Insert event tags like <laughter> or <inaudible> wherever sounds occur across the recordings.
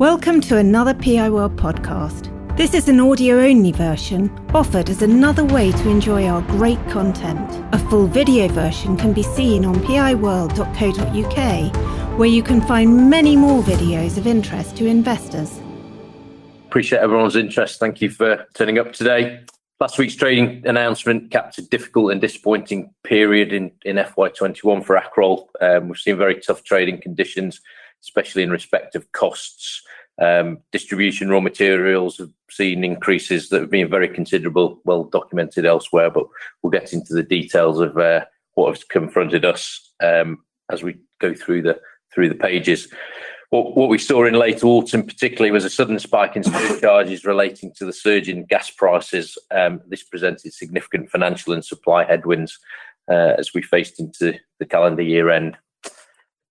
Welcome to another PI World podcast. This is an audio only version offered as another way to enjoy our great content. A full video version can be seen on piworld.co.uk, where you can find many more videos of interest to investors. Appreciate everyone's interest. Thank you for turning up today. Last week's trading announcement capped a difficult and disappointing period in, in FY21 for Accrol. Um, we've seen very tough trading conditions, especially in respect of costs um, distribution raw materials have seen increases that have been very considerable, well documented elsewhere, but we'll get into the details of uh, what has confronted us um, as we go through the through the pages. What, what we saw in late autumn, particularly, was a sudden spike in surcharges relating to the surge in gas prices. Um, this presented significant financial and supply headwinds uh, as we faced into the calendar year end.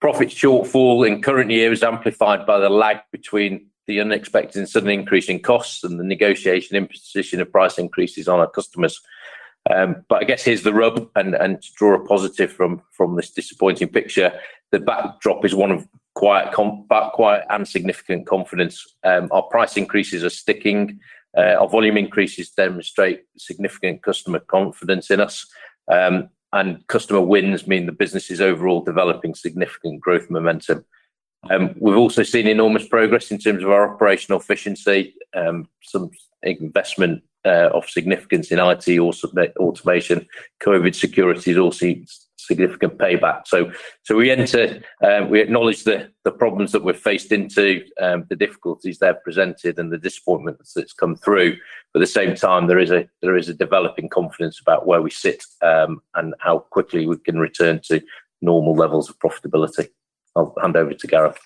Profit shortfall in current year is amplified by the lag between the unexpected and sudden increase in costs and the negotiation imposition of price increases on our customers. Um, but I guess here's the rub, and, and to draw a positive from from this disappointing picture, the backdrop is one of quiet, com- quiet and significant confidence. Um, our price increases are sticking. Uh, our volume increases demonstrate significant customer confidence in us. Um, and customer wins mean the business is overall developing significant growth momentum. Um, we've also seen enormous progress in terms of our operational efficiency, um, some investment uh, of significance in IT or automation, COVID security is also significant payback. So, so we enter, um, we acknowledge the the problems that we're faced into, um, the difficulties they've presented, and the disappointments that's come through. But at the same time, there is a there is a developing confidence about where we sit um, and how quickly we can return to normal levels of profitability. I'll hand over to Gareth.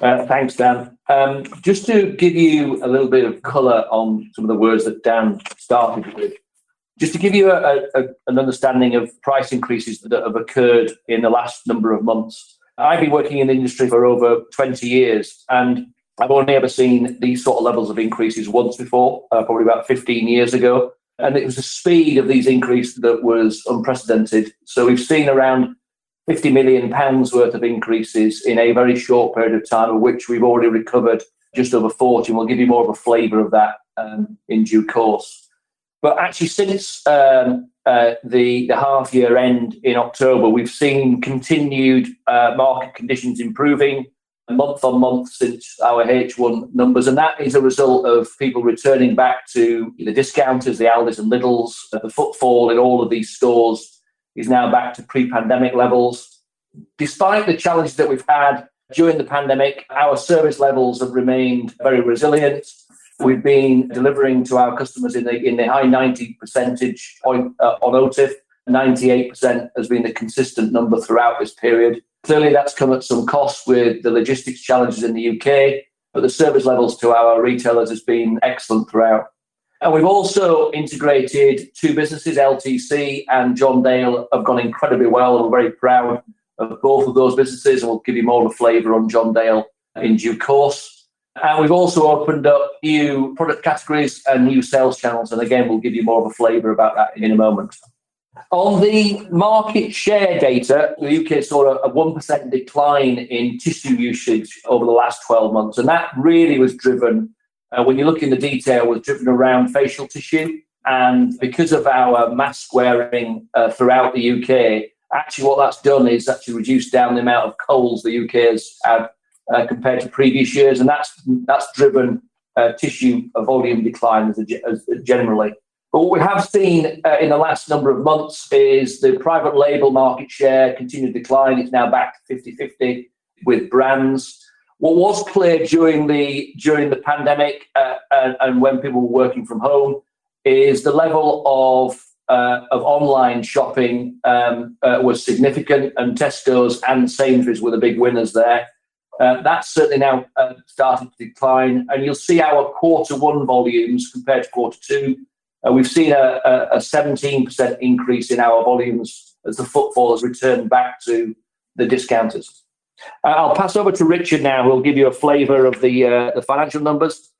Uh, thanks, Dan. Um, just to give you a little bit of colour on some of the words that Dan started with, just to give you a, a, an understanding of price increases that have occurred in the last number of months. I've been working in the industry for over 20 years and I've only ever seen these sort of levels of increases once before, uh, probably about 15 years ago. And it was the speed of these increases that was unprecedented. So we've seen around 50 million pounds worth of increases in a very short period of time, of which we've already recovered just over 40. And we'll give you more of a flavour of that um, in due course. But actually, since um, uh, the, the half year end in October, we've seen continued uh, market conditions improving month on month since our H1 numbers. And that is a result of people returning back to the discounters, the Aldi's and Lidl's. Uh, the footfall in all of these stores is now back to pre pandemic levels. Despite the challenges that we've had during the pandemic, our service levels have remained very resilient. We've been delivering to our customers in the in the high 90 percentage point uh, on OTIF. 98% has been the consistent number throughout this period. Clearly, that's come at some cost with the logistics challenges in the UK, but the service levels to our retailers has been excellent throughout. And we've also integrated two businesses, LTC and John Dale, have gone incredibly well. And we're very proud of both of those businesses, and we'll give you more of a flavour on John Dale in due course. And we've also opened up new product categories and new sales channels. And again, we'll give you more of a flavour about that in a moment. On the market share data, the UK saw a 1% decline in tissue usage over the last 12 months. And that really was driven, uh, when you look in the detail, was driven around facial tissue. And because of our mask wearing uh, throughout the UK, actually what that's done is actually reduced down the amount of colds the UK has had uh, compared to previous years, and that's that's driven uh, tissue volume decline as, a, as generally. But what we have seen uh, in the last number of months is the private label market share continued decline. It's now back to 50-50 with brands. What was clear during the during the pandemic uh, and, and, when people were working from home is the level of uh, of online shopping um, uh, was significant, and Tesco's and Sainsbury's were the big winners there. Uh, that's certainly now uh, starting to decline, and you'll see our quarter one volumes compared to quarter two. Uh, we've seen a, a, 17% increase in our volumes as the footfall has returned back to the discounters. I'll pass over to Richard now, who will give you a flavour of the the financial numbers.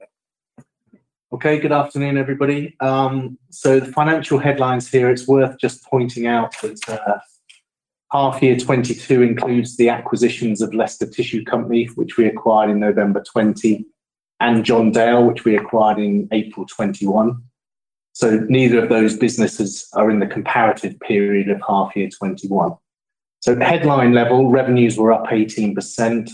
Okay, good afternoon, everybody. Um, so the financial headlines here, it's worth just pointing out that Half year 22 includes the acquisitions of Leicester Tissue Company, which we acquired in November 20, and John Dale, which we acquired in April 21. So neither of those businesses are in the comparative period of half year 21. So headline level, revenues were up 18%.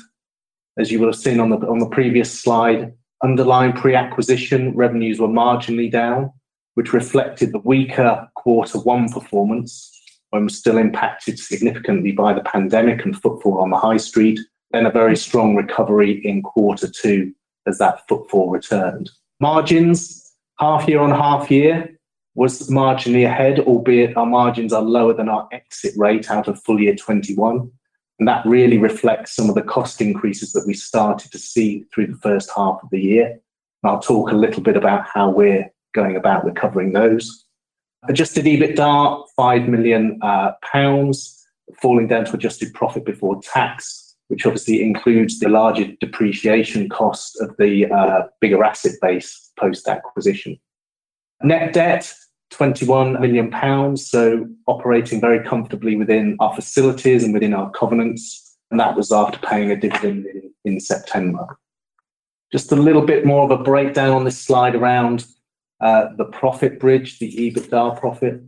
As you will have seen on the, on the previous slide, underlying pre-acquisition revenues were marginally down, which reflected the weaker quarter one performance when we're still impacted significantly by the pandemic and footfall on the high street, then a very strong recovery in quarter two as that footfall returned. Margins, half year on half year, was marginally ahead, albeit our margins are lower than our exit rate out of full year 21. And that really reflects some of the cost increases that we started to see through the first half of the year. And I'll talk a little bit about how we're going about recovering those. Adjusted EBITDA, five million uh, pounds, falling down to adjusted profit before tax, which obviously includes the larger depreciation cost of the uh, bigger asset base post acquisition. Net debt, 21 million pounds, so operating very comfortably within our facilities and within our covenants. And that was after paying a dividend in, in September. Just a little bit more of a breakdown on this slide around the profit bridge, the EBITDA profit.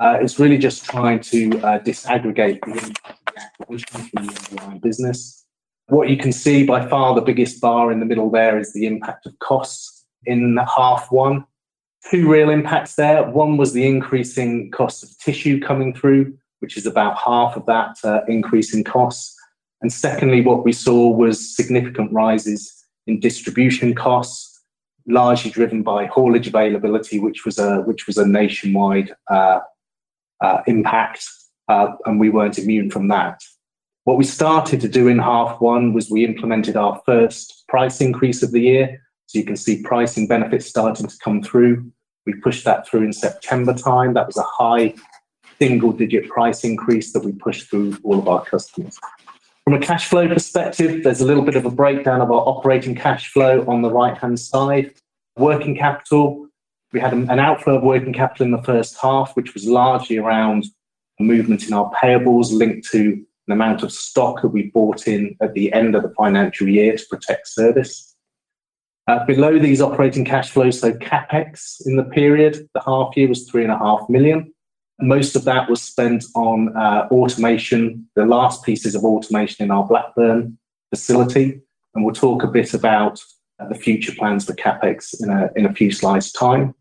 Uh, it's really just trying to uh, disaggregate the impact of the underlying business. What you can see by far the biggest bar in the middle there is the impact of costs in half one two real impacts there. One was the increasing cost of tissue coming through, which is about half of that uh, increase in costs. And secondly, what we saw was significant rises in distribution costs, largely driven by haulage availability, which was a which was a nationwide uh, uh, impact, uh, and we weren't immune from that. What we started to do in half one was we implemented our first price increase of the year. So you can see pricing benefits starting to come through. We pushed that through in September time. That was a high single digit price increase that we pushed through all of our customers. From a cash flow perspective, there's a little bit of a breakdown of our operating cash flow on the right hand side. Working capital, we had an outflow of working capital in the first half, which was largely around a movement in our payables linked to an amount of stock that we bought in at the end of the financial year to protect service. Uh, below these operating cash flows, so CapEx in the period, the half year was three and a half million. Most of that was spent on uh, automation, the last pieces of automation in our Blackburn facility. And we'll talk a bit about uh, the future plans for CapEx in a, in a few slides' time.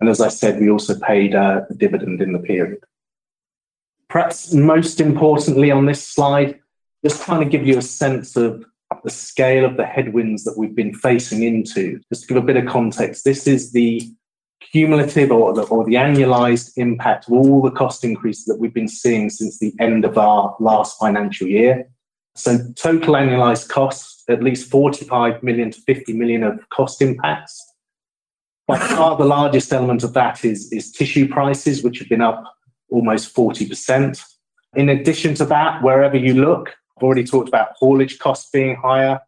And as I said, we also paid uh, a dividend in the period. Perhaps most importantly on this slide, just trying to give you a sense of the scale of the headwinds that we've been facing into. Just to give a bit of context, this is the cumulative or the, or the annualized impact of all the cost increases that we've been seeing since the end of our last financial year. So total annualized costs, at least 45 million to 50 million of cost impacts. By far the largest element of that is, is tissue prices, which have been up almost 40%. In addition to that, wherever you look, I've already talked about haulage costs being higher,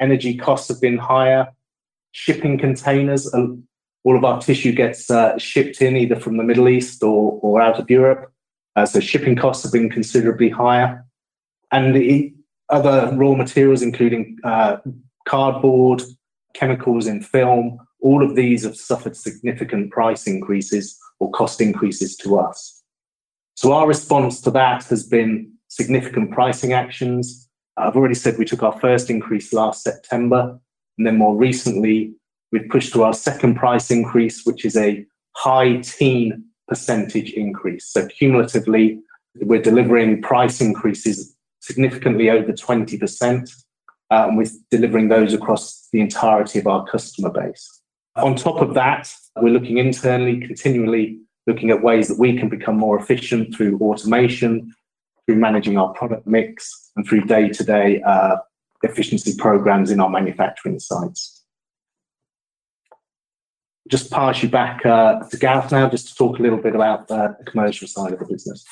energy costs have been higher, shipping containers. All of our tissue gets uh, shipped in either from the Middle East or, or out of Europe. Uh, so shipping costs have been considerably higher. And the other raw materials, including uh, cardboard, chemicals in film, all of these have suffered significant price increases or cost increases to us. So our response to that has been significant pricing actions. I've already said we took our first increase last September, and then more recently, we've pushed to our second price increase, which is a high teen percentage increase. So cumulatively, we're delivering price increases significantly over 20%, uh, and we're delivering those across the entirety of our customer base. On top of that, we're looking internally, continually looking at ways that we can become more efficient through automation, through managing our product mix and through day to day efficiency programs in our manufacturing sites. Just pass you back uh, to Gareth now, just to talk a little bit about uh, the commercial side of the business.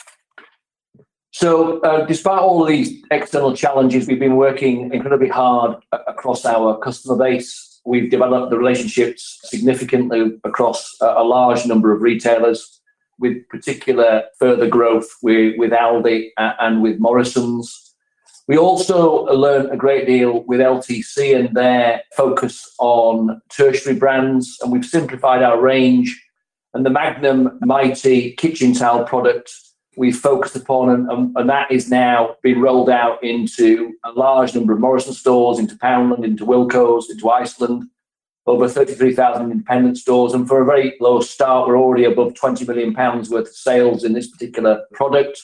So, uh, despite all these external challenges, we've been working incredibly hard across our customer base. We've developed the relationships significantly across a large number of retailers with particular further growth with, with Aldi and with Morrison's. We also learned a great deal with LTC and their focus on tertiary brands, and we've simplified our range. And the Magnum Mighty kitchen towel product we've focused upon, and, um, and, that is now being rolled out into a large number of Morrison stores, into Poundland, into Wilko's, into Iceland, over 33,000 independent stores. And for a very low start, we're already above 20 million pounds worth of sales in this particular product.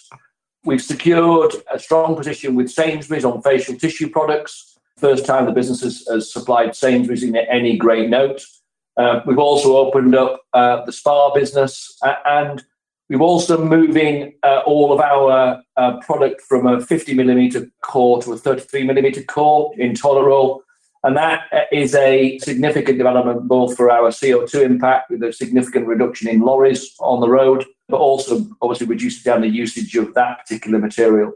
We've secured a strong position with Sainsbury's on facial tissue products. First time the business has, supplied Sainsbury's in any great note. Uh, we've also opened up uh, the spa business and we've also moving uh, all of our product from a 50 millimeter core to a 33 millimeter core in toilet roll. And that uh, a significant development both for our CO2 impact with a significant reduction in lorries on the road but also obviously reducing down the usage of that particular material.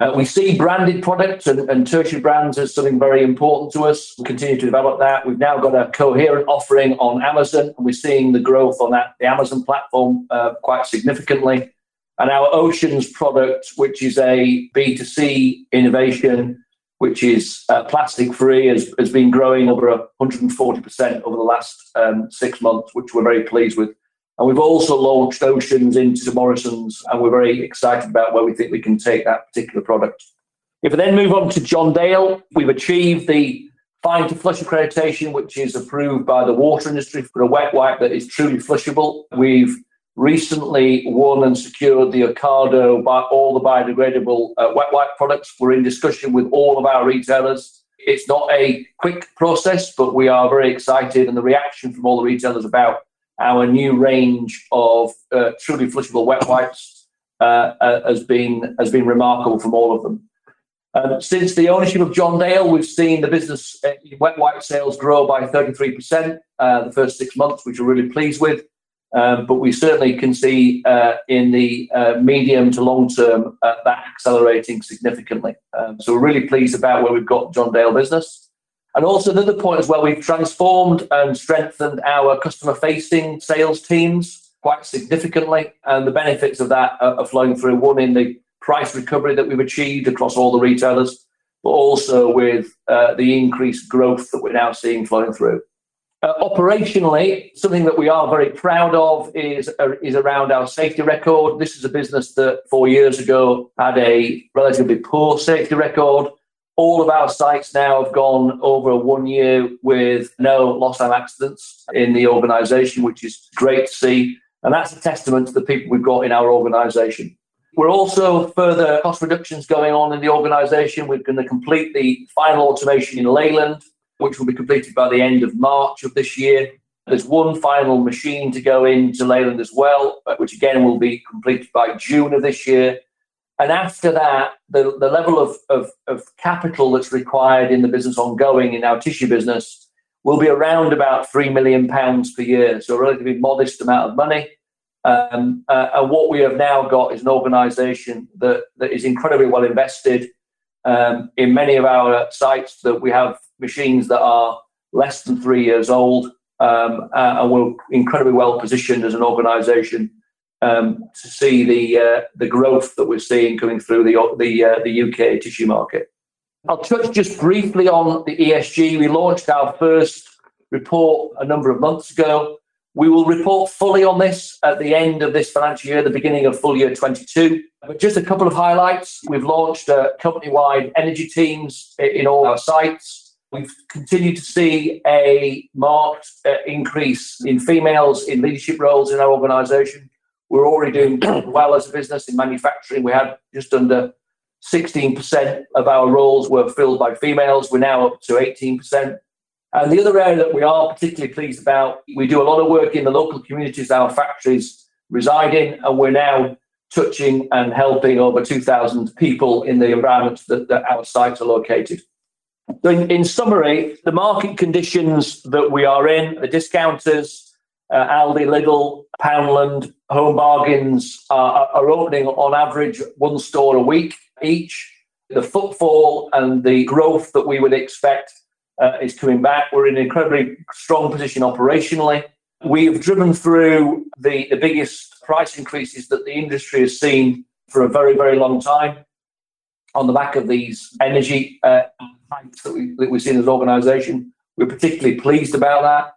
Uh, we see branded products and, and, tertiary brands as something very important to us. We continue to develop that. We've now got a coherent offering on Amazon, and we're seeing the growth on that the Amazon platform uh, quite significantly. And our Oceans product, which is a B2C innovation, which is uh, plastic free, has, has been growing over 140% over the last um, six months, which we're very pleased with. And we've also launched Oceans into Morrison's, and we're very excited about where we think we can take that particular product. If we then move on to John Dale, we've achieved the fine to flush accreditation, which is approved by the water industry for a wet wipe that is truly flushable. We've recently won and secured the Ocado by all the biodegradable uh, wet wipe products. We're in discussion with all of our retailers. It's not a quick process, but we are very excited, and the reaction from all the retailers about our new range of uh, truly flushable wet wipes uh, uh, has been has been remarkable from all of them. Um, since the ownership of John Dale, we've seen the business uh, wet wipe sales grow by 33% uh, the first six months, which we're really pleased with. Um, but we certainly can see uh, in the medium to long term that accelerating significantly. Um, so we're really pleased about where we've got John Dale business. And also another point as well, we've transformed and strengthened our customer facing sales teams quite significantly. And the benefits of that are flowing through one in the price recovery that we've achieved across all the retailers, but also with uh, the increased growth that we're now seeing flowing through. Uh, operationally, something that we are very proud of is, uh, is around our safety record. This is a business that four years ago had a relatively poor safety record all of our sites now have gone over one year with no lost time accidents in the organisation, which is great to see. And that's a testament to the people we've got in our organisation. We're also further cost reductions going on in the organisation. We're going to complete the final automation in Leyland, which will be completed by the end of March of this year. There's one final machine to go into Leyland as well, which again will be completed by June of this year. And after that, the, the level of, of, of capital that's required in the business ongoing in our tissue business will be around about three million pounds per year, so a relatively modest amount of money. Um, uh, and what we have now got is an organisation that, that is incredibly well invested. Um, in many of our sites, that we have machines that are less than three years old, um, uh, and we're incredibly well positioned as an organisation um, to see the uh, the growth that we're seeing coming through the the uh, the UK tissue market. I'll touch just briefly on the ESG. We launched our first report a number of months ago. We will report fully on this at the end of this financial year, the beginning of full year 22. But just a couple of highlights. We've launched uh, company-wide energy teams in all our sites. We've continued to see a marked uh, increase in females in leadership roles in our organisation. We're already doing <clears throat> well as a business in manufacturing. We had just under 16% of our roles were filled by females. We're now up to 18%. And the other area that we are particularly pleased about, we do a lot of work in the local communities our factories reside in, and we're now touching and helping over 2,000 people in the environments that, that our sites are located. So in, in summary, the market conditions that we are in, the discounters, uh, Aldi, Lidl, Poundland, Home Bargains are, are opening on average one store a week each. The footfall and the growth that we would expect uh, is coming back. We're in an incredibly strong position operationally. We have driven through the, the biggest price increases that the industry has seen for a very, very long time on the back of these energy uh, hikes that, we, that we've seen as an organisation. We're particularly pleased about that.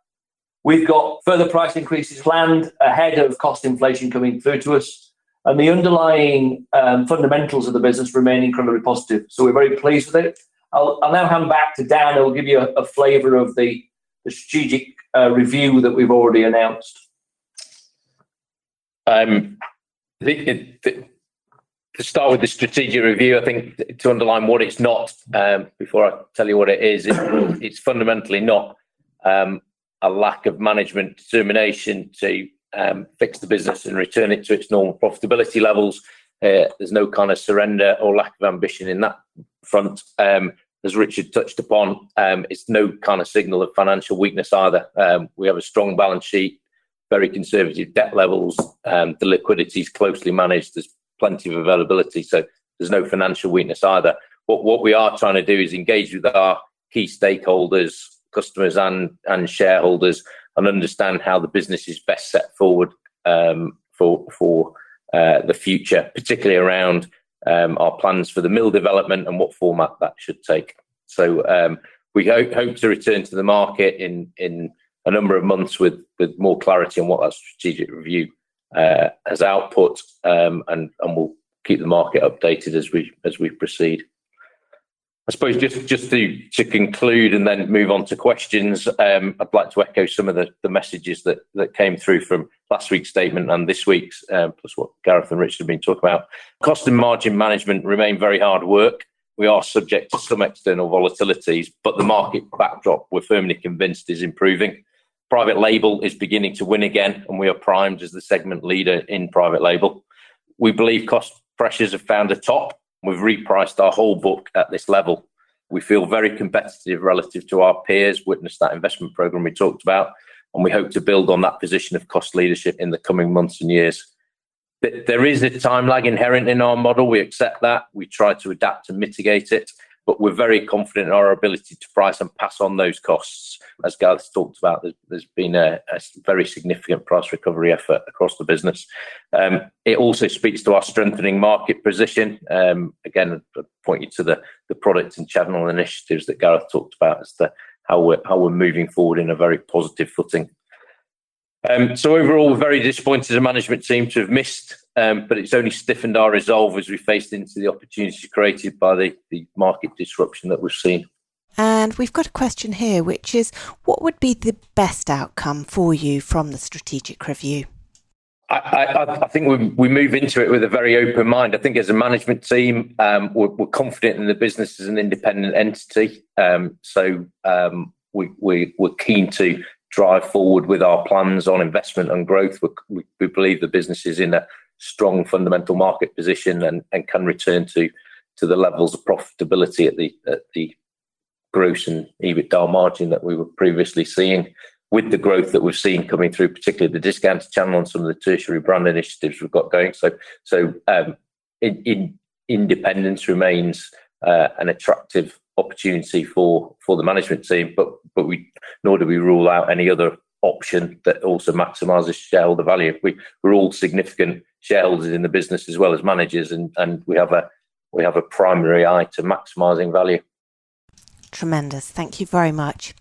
We've got further price increases planned ahead of cost inflation coming through to us, and the underlying um, fundamentals of the business remain incredibly positive. So we're very pleased with it. I'll, now hand back to Dan, who will give you a, flavour of the, strategic uh, review that we've already announced. Um, to start with the strategic review, I think to underline what it's not um, before I tell you what it is, it, it's fundamentally not a lack of management determination to um, fix the business and return it to its normal profitability levels. Uh, there's no kind of surrender or lack of ambition in that front. Um, as Richard touched upon, um, it's no kind of signal of financial weakness either. Um, we have a strong balance sheet, very conservative debt levels. the liquidity is closely managed. There's plenty of availability. So there's no financial weakness either. What what we are trying to do is engage with our key stakeholders, customers and and shareholders, and understand how the business is best set forward um, for for uh, the future, particularly around um, our plans for the mill development and what format that should take. So um, we hope, hope to return to the market in in a number of months with with more clarity on what that strategic review uh, as output, um, and and we'll keep the market updated as we as we proceed. I suppose just just to to conclude and then move on to questions, um, I'd like to echo some of the, the messages that that came through from last week's statement and this week's, um, plus what Gareth and Richard have been talking about. Cost and margin management remain very hard work. We are subject to some external volatilities, but the market backdrop, we're firmly convinced, is improving. Private label is beginning to win again, and we are primed as the segment leader in private label. We believe cost pressures have found a top. We've repriced our whole book at this level. We feel very competitive relative to our peers, witness that investment program we talked about, and we hope to build on that position of cost leadership in the coming months and years. There is a time lag inherent in our model. We accept that. We try to adapt and mitigate it but we're very confident in our ability to price and pass on those costs. As Gareth talked about, there's, there's been a, a, very significant price recovery effort across the business. Um, it also speaks to our strengthening market position. Um, again, I point you to the, the product and channel initiatives that Gareth talked about as to how we're, how we're moving forward in a very positive footing. Um, so overall, we're very disappointed as a management team to have missed um, but it's only stiffened our resolve as we faced into the opportunities created by the, the market disruption that we've seen. And we've got a question here, which is what would be the best outcome for you from the strategic review? I, I, I, think we, we move into it with a very open mind. I think as a management team, um, we're, we're, confident in the business as an independent entity. Um, so um, we, we, we're keen to drive forward with our plans on investment and growth. We, we believe the business is in a strong fundamental market position and, and can return to to the levels of profitability at the at the gross and EBITDA margin that we were previously seeing with the growth that we've seen coming through, particularly the discounted channel and some of the tertiary brand initiatives we've got going. So, so um, in, in independence remains uh, an attractive opportunity for for the management team, but but we nor do we rule out any other option that also maximises shareholder value. We we're all significant shareholders in the business as well as managers, and, and we have a we have a primary eye to maximising value. Tremendous. Thank you very much.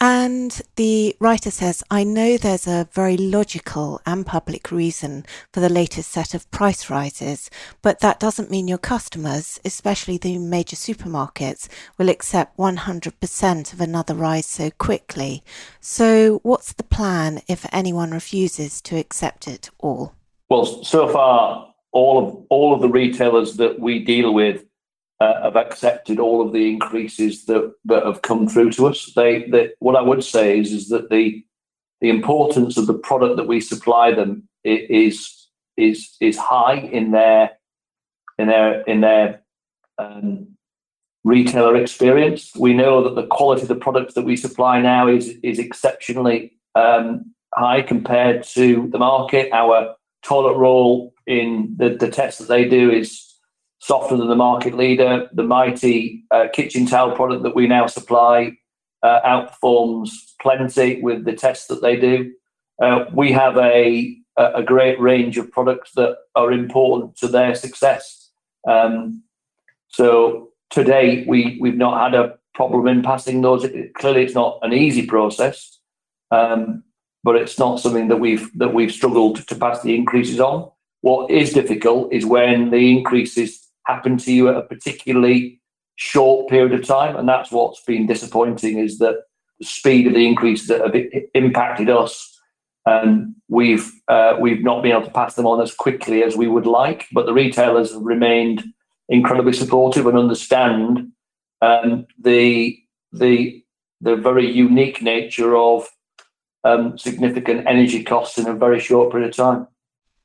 And the writer says, I know there's a very logical and public reason for the latest set of price rises, but that doesn't mean your customers, especially the major supermarkets, will accept 100% of another rise so quickly. So, what's the plan if anyone refuses to accept it all? Well, so far, all of all of the retailers that we deal with have accepted all of the increases that, have come through to us. What I would say is, that the importance of the product that we supply them is high in their um, retailer experience. We know that the quality of the products that we supply now is exceptionally um, high compared to the market. Our toilet roll in the, the test that they do is softer than the market leader. The mighty uh, kitchen towel product that we now supply uh, outperforms Plenty with the tests that they do. uh, we have a a great range of products that are important to their success. Um, so today we we've not had a problem in passing those. Clearly, it's not an easy process, um, but it's not something that we've that we've struggled to pass the increases on. What is difficult is when the increases happen to you at a particularly short period of time, and that's what's been disappointing. Is that the speed of the increases that have impacted us and we've uh, we've not been able to pass them on as quickly as we would like. But the retailers have remained incredibly supportive and understand um, the the the very unique nature of um, significant energy costs in a very short period of time.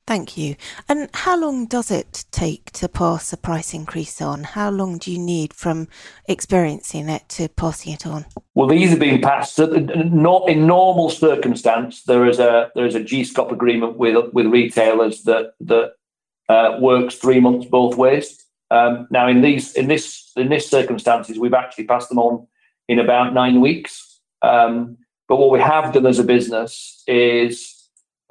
Thank you. And how long does it take to pass a price increase on? How long do you need from experiencing it to passing it on? Well, these have been passed. Not in normal circumstance, there is a there is a GSCOP agreement with with retailers that that uh, works three months both ways. Um, now, in these in this in this circumstances, we've actually passed them on in about nine weeks. Um, but what we have done as a business is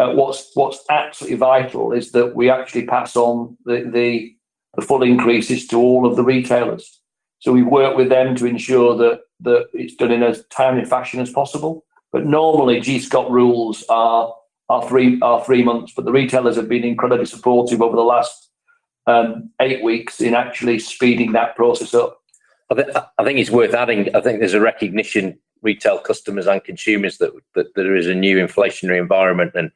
uh, what's what's absolutely vital is that we actually pass on the, the, full increases to all of the retailers. So we work with them to ensure that that it's done in as timely fashion as possible. But normally, GSCOP rules are are three are three months. But the retailers have been incredibly supportive over the last um, eight weeks in actually speeding that process up. I, I think it's worth adding. I think there's a recognition retail customers and consumers that, that there is a new inflationary environment and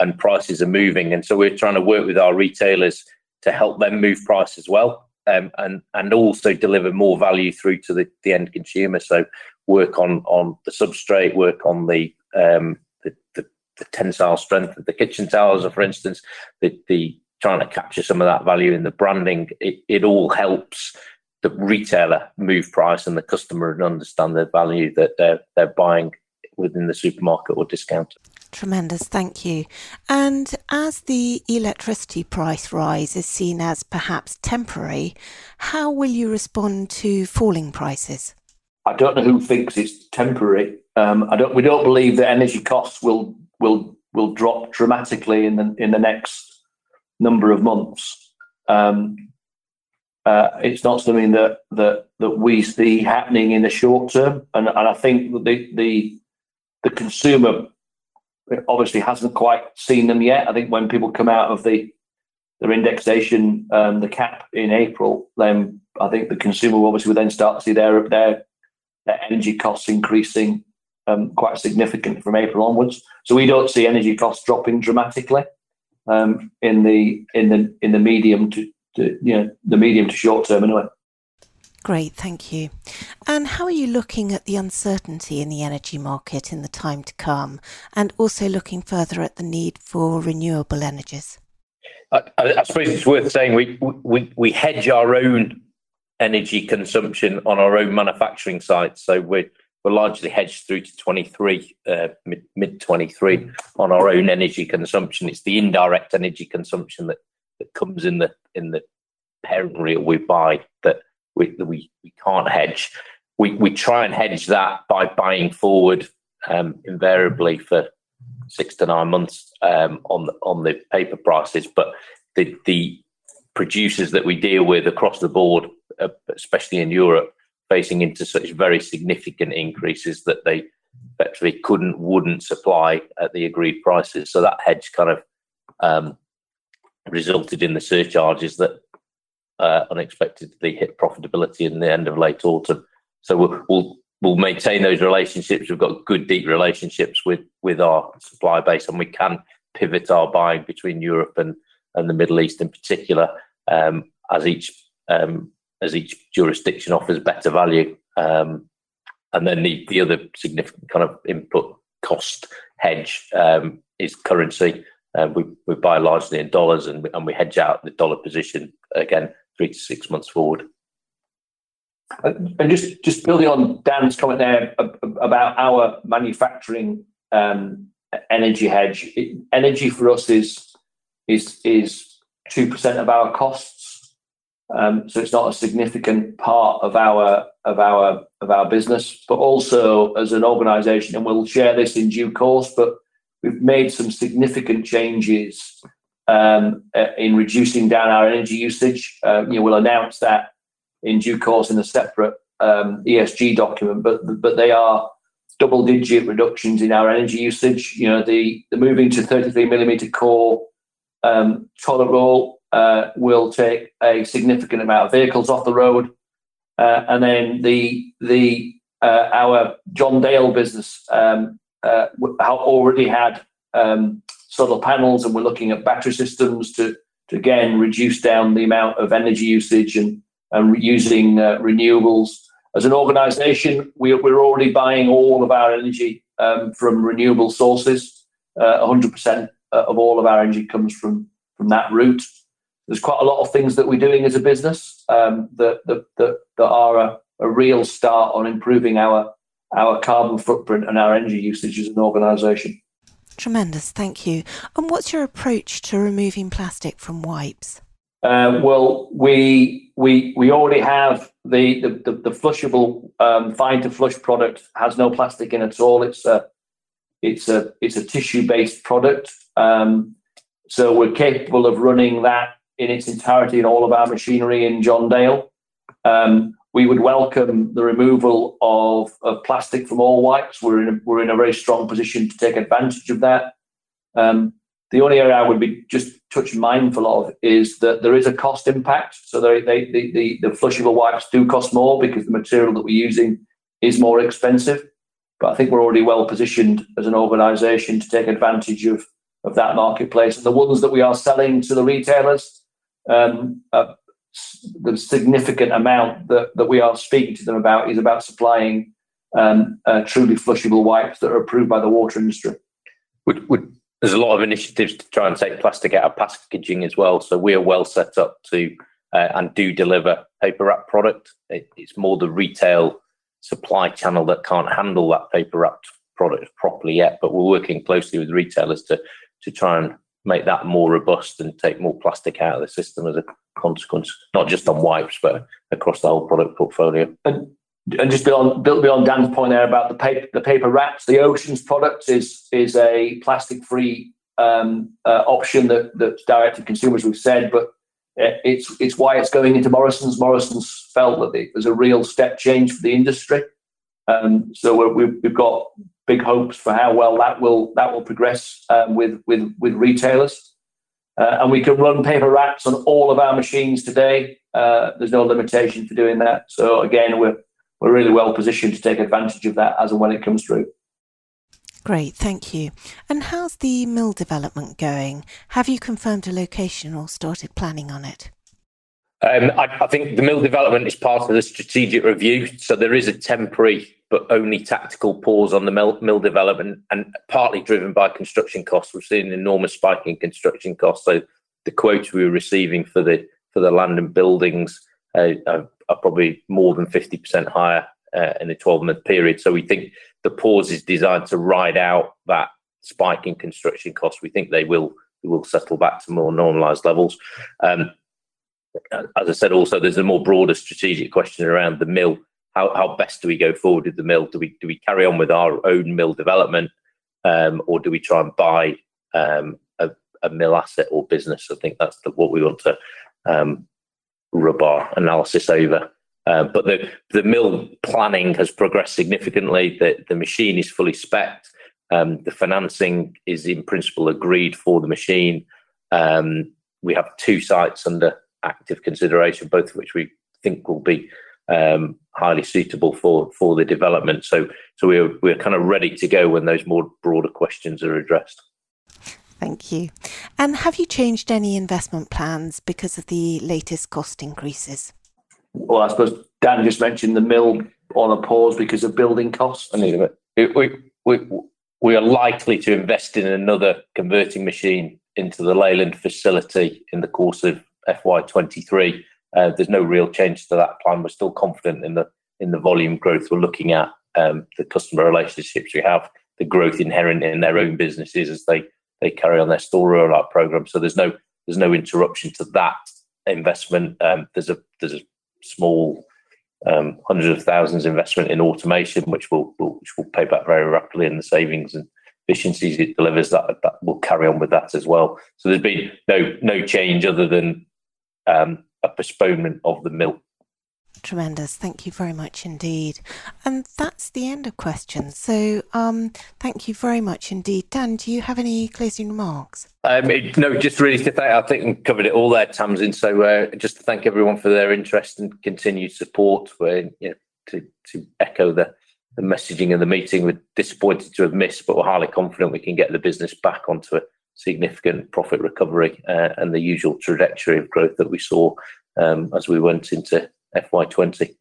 and prices are moving. And so we're trying to work with our retailers to help them move price as well. Um, and and also deliver more value through to the, the end consumer. So work on on the substrate, work on the um, the, the, the, tensile strength of the kitchen towels, for instance, the, the trying to capture some of that value in the branding. It, it all helps the retailer move price and the customer and understand the value that they're they're buying within the supermarket or discounter. Tremendous, thank you. And as the electricity price rise is seen as perhaps temporary, how will you respond to falling prices? I don't know who thinks it's temporary. Um, I don't. We don't believe that energy costs will will will drop dramatically in the in the next number of months. Um, uh, it's not something that that that we see happening in the short term, and, and I think the the the consumer obviously hasn't quite seen them yet. I think when people come out of the their indexation, um, the cap in April, then I think the consumer obviously will then start to see their their, their energy costs increasing um, quite significantly from April onwards. So we don't see energy costs dropping dramatically um, in the in the in the medium to, to you know the medium to short term anyway. Great, thank you. And how are you looking at the uncertainty in the energy market in the time to come, and also looking further at the need for renewable energies? I, I suppose it's worth saying we, we, we hedge our own energy consumption on our own manufacturing sites. So we're, we're largely hedged through to 23, uh, mid 23 on our own energy consumption. It's the indirect energy consumption that, that comes in the in the parent reel we buy that we, we, we can't hedge. We, we try and hedge that by buying forward um, invariably for six to nine months um, on the, on the paper prices. But the, the producers that we deal with across the board, uh, especially in Europe, facing into such very significant increases that they effectively couldn't, wouldn't supply at the agreed prices. So that hedge kind of um, resulted in the surcharges that uh, unexpectedly hit profitability in the end of late autumn. So we'll, we'll, we'll maintain those relationships. We've got good, deep relationships with with our supply base, and we can pivot our buying between Europe and and the Middle East in particular um, as each um, as each jurisdiction offers better value. Um, and then the, the other significant kind of input cost hedge um, is currency. Uh, we, we buy largely in dollars and and we hedge out the dollar position again three to six months forward. And just just building on Dan's comment there about our manufacturing um, energy hedge, energy for us is is is two percent of our costs. Um, so it's not a significant part of our of our of our business, but also as an organisation, and we'll share this in due course. But we've made some significant changes um, uh, in reducing down our energy usage. Uh, we'll announce that in due course in a separate um, ESG document, but but they are double digit reductions in our energy usage. You know, the the moving to 33 millimeter core um, toilet roll uh, will take a significant amount of vehicles off the road, and then the the our John Dale business um, already had solar panels, and we're looking at battery systems to to again reduce down the amount of energy usage and and using uh, renewables. As an organisation, we, we're already buying all of our energy um, from renewable sources. Uh, 100% of all of our energy comes from from that route. There's quite a lot of things that we're doing as a business um, that, that, that, that are a, a real start on improving our our carbon footprint and our energy usage as an organisation. Tremendous, thank you. And what's your approach to removing plastic from wipes? Uh, well, we we we already have the the, the, the flushable um, fine to flush product has no plastic in it at all. It's a it's a it's a tissue based product. Um, so we're capable of running that in its entirety in all of our machinery in John Dale. Um, we would welcome the removal of, plastic from all wipes. We're in a, we're in a very strong position to take advantage of that. Um, the only area I would be just touch mindful of is that there is a cost impact. So the, the, the flushable wipes do cost more because the material that we're using is more expensive. But I think we're already well positioned as an organisation to take advantage of, of that marketplace. And the ones that we are selling to the retailers, um, uh, the significant amount that, that we are speaking to them about is about supplying um, uh, truly flushable wipes that are approved by the water industry. Would, would, there's a lot of initiatives to try and take plastic out of packaging as well. So we are well set up to uh, and do deliver paper wrap product. It, it's more the retail supply channel that can't handle that paper wrapped product properly yet. But we're working closely with retailers to to try and make that more robust and take more plastic out of the system as a consequence, not just on wipes, but across the whole product portfolio. And, and just beyond, built beyond Dan's point there about the paper, the paper wraps, the Oceans product is is a plastic free um, uh, option that that's direct consumers. We've said, but it's it's why it's going into Morrison's. Morrison's felt that it was a real step change for the industry. Um, so we have got big hopes for how well that will that will progress um, with with with retailers. Uh, and we can run paper wraps on all of our machines today. Uh, there's no limitation for doing that. So again, we're we're really well positioned to take advantage of that as and when it comes through. Great, thank you. And how's the mill development going? Have you confirmed a location or started planning on it? Um, I, I, think the mill development is part of the strategic review. So there is a temporary but only tactical pause on the mill, development and partly driven by construction costs. We've seen an enormous spike in construction costs. So the quotes we were receiving for the for the land and buildings uh, are, are, probably more than 50% higher uh, in a 12 month period. So we think the pause is designed to ride out that spike in construction costs. We think they will will settle back to more normalised levels. Um, as I said, also there's a more broader strategic question around the mill how, how best do we go forward with the mill? Do we do we carry on with our own mill development, um, or do we try and buy um, a, a, mill asset or business? I think that's the, what we want to um, rub our analysis over. Uh, but the the mill planning has progressed significantly. The the machine is fully specced. Um, the financing is in principle agreed for the machine. Um, we have two sites under active consideration, both of which we think will be um, highly suitable for for the development. So so we're we're kind of ready to go when those more broader questions are addressed. Thank you. And have you changed any investment plans because of the latest cost increases? Well, I suppose Dan just mentioned the mill on a pause because of building costs. I need a bit. We, we, we are likely to invest in another converting machine into the Leyland facility in the course of FY23. Uh, there's no real change to that plan. We're still confident in the in the volume growth we're looking at, um, the customer relationships we have, the growth inherent in their own businesses as they they carry on their store rollout program. So there's no there's no interruption to that investment. Um, there's a there's a small um, hundreds of thousands investment in automation, which will, will, which will pay back very rapidly in the savings and efficiencies it delivers, that that will carry on with that as well. So there's been no no change other than um, a postponement of the mill. Tremendous. Thank you very much indeed. And that's the end of questions. So um, thank you very much indeed. Dan, do you have any closing remarks? Um, it, no, just really to thank, I think we covered it all there, Tamsin. So uh, just to thank everyone for their interest and continued support. We're, you know, to, to echo the, the messaging of the meeting, we're disappointed to have missed, but we're highly confident we can get the business back onto a significant profit recovery uh, and the usual trajectory of growth that we saw um, as we went into FY20.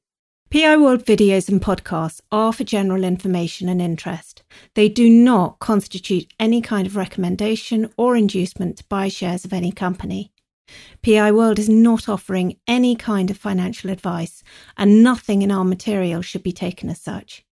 PI World videos and podcasts are for general information and interest. They do not constitute any kind of recommendation or inducement to buy shares of any company. PI World is not offering any kind of financial advice, and nothing in our material should be taken as such.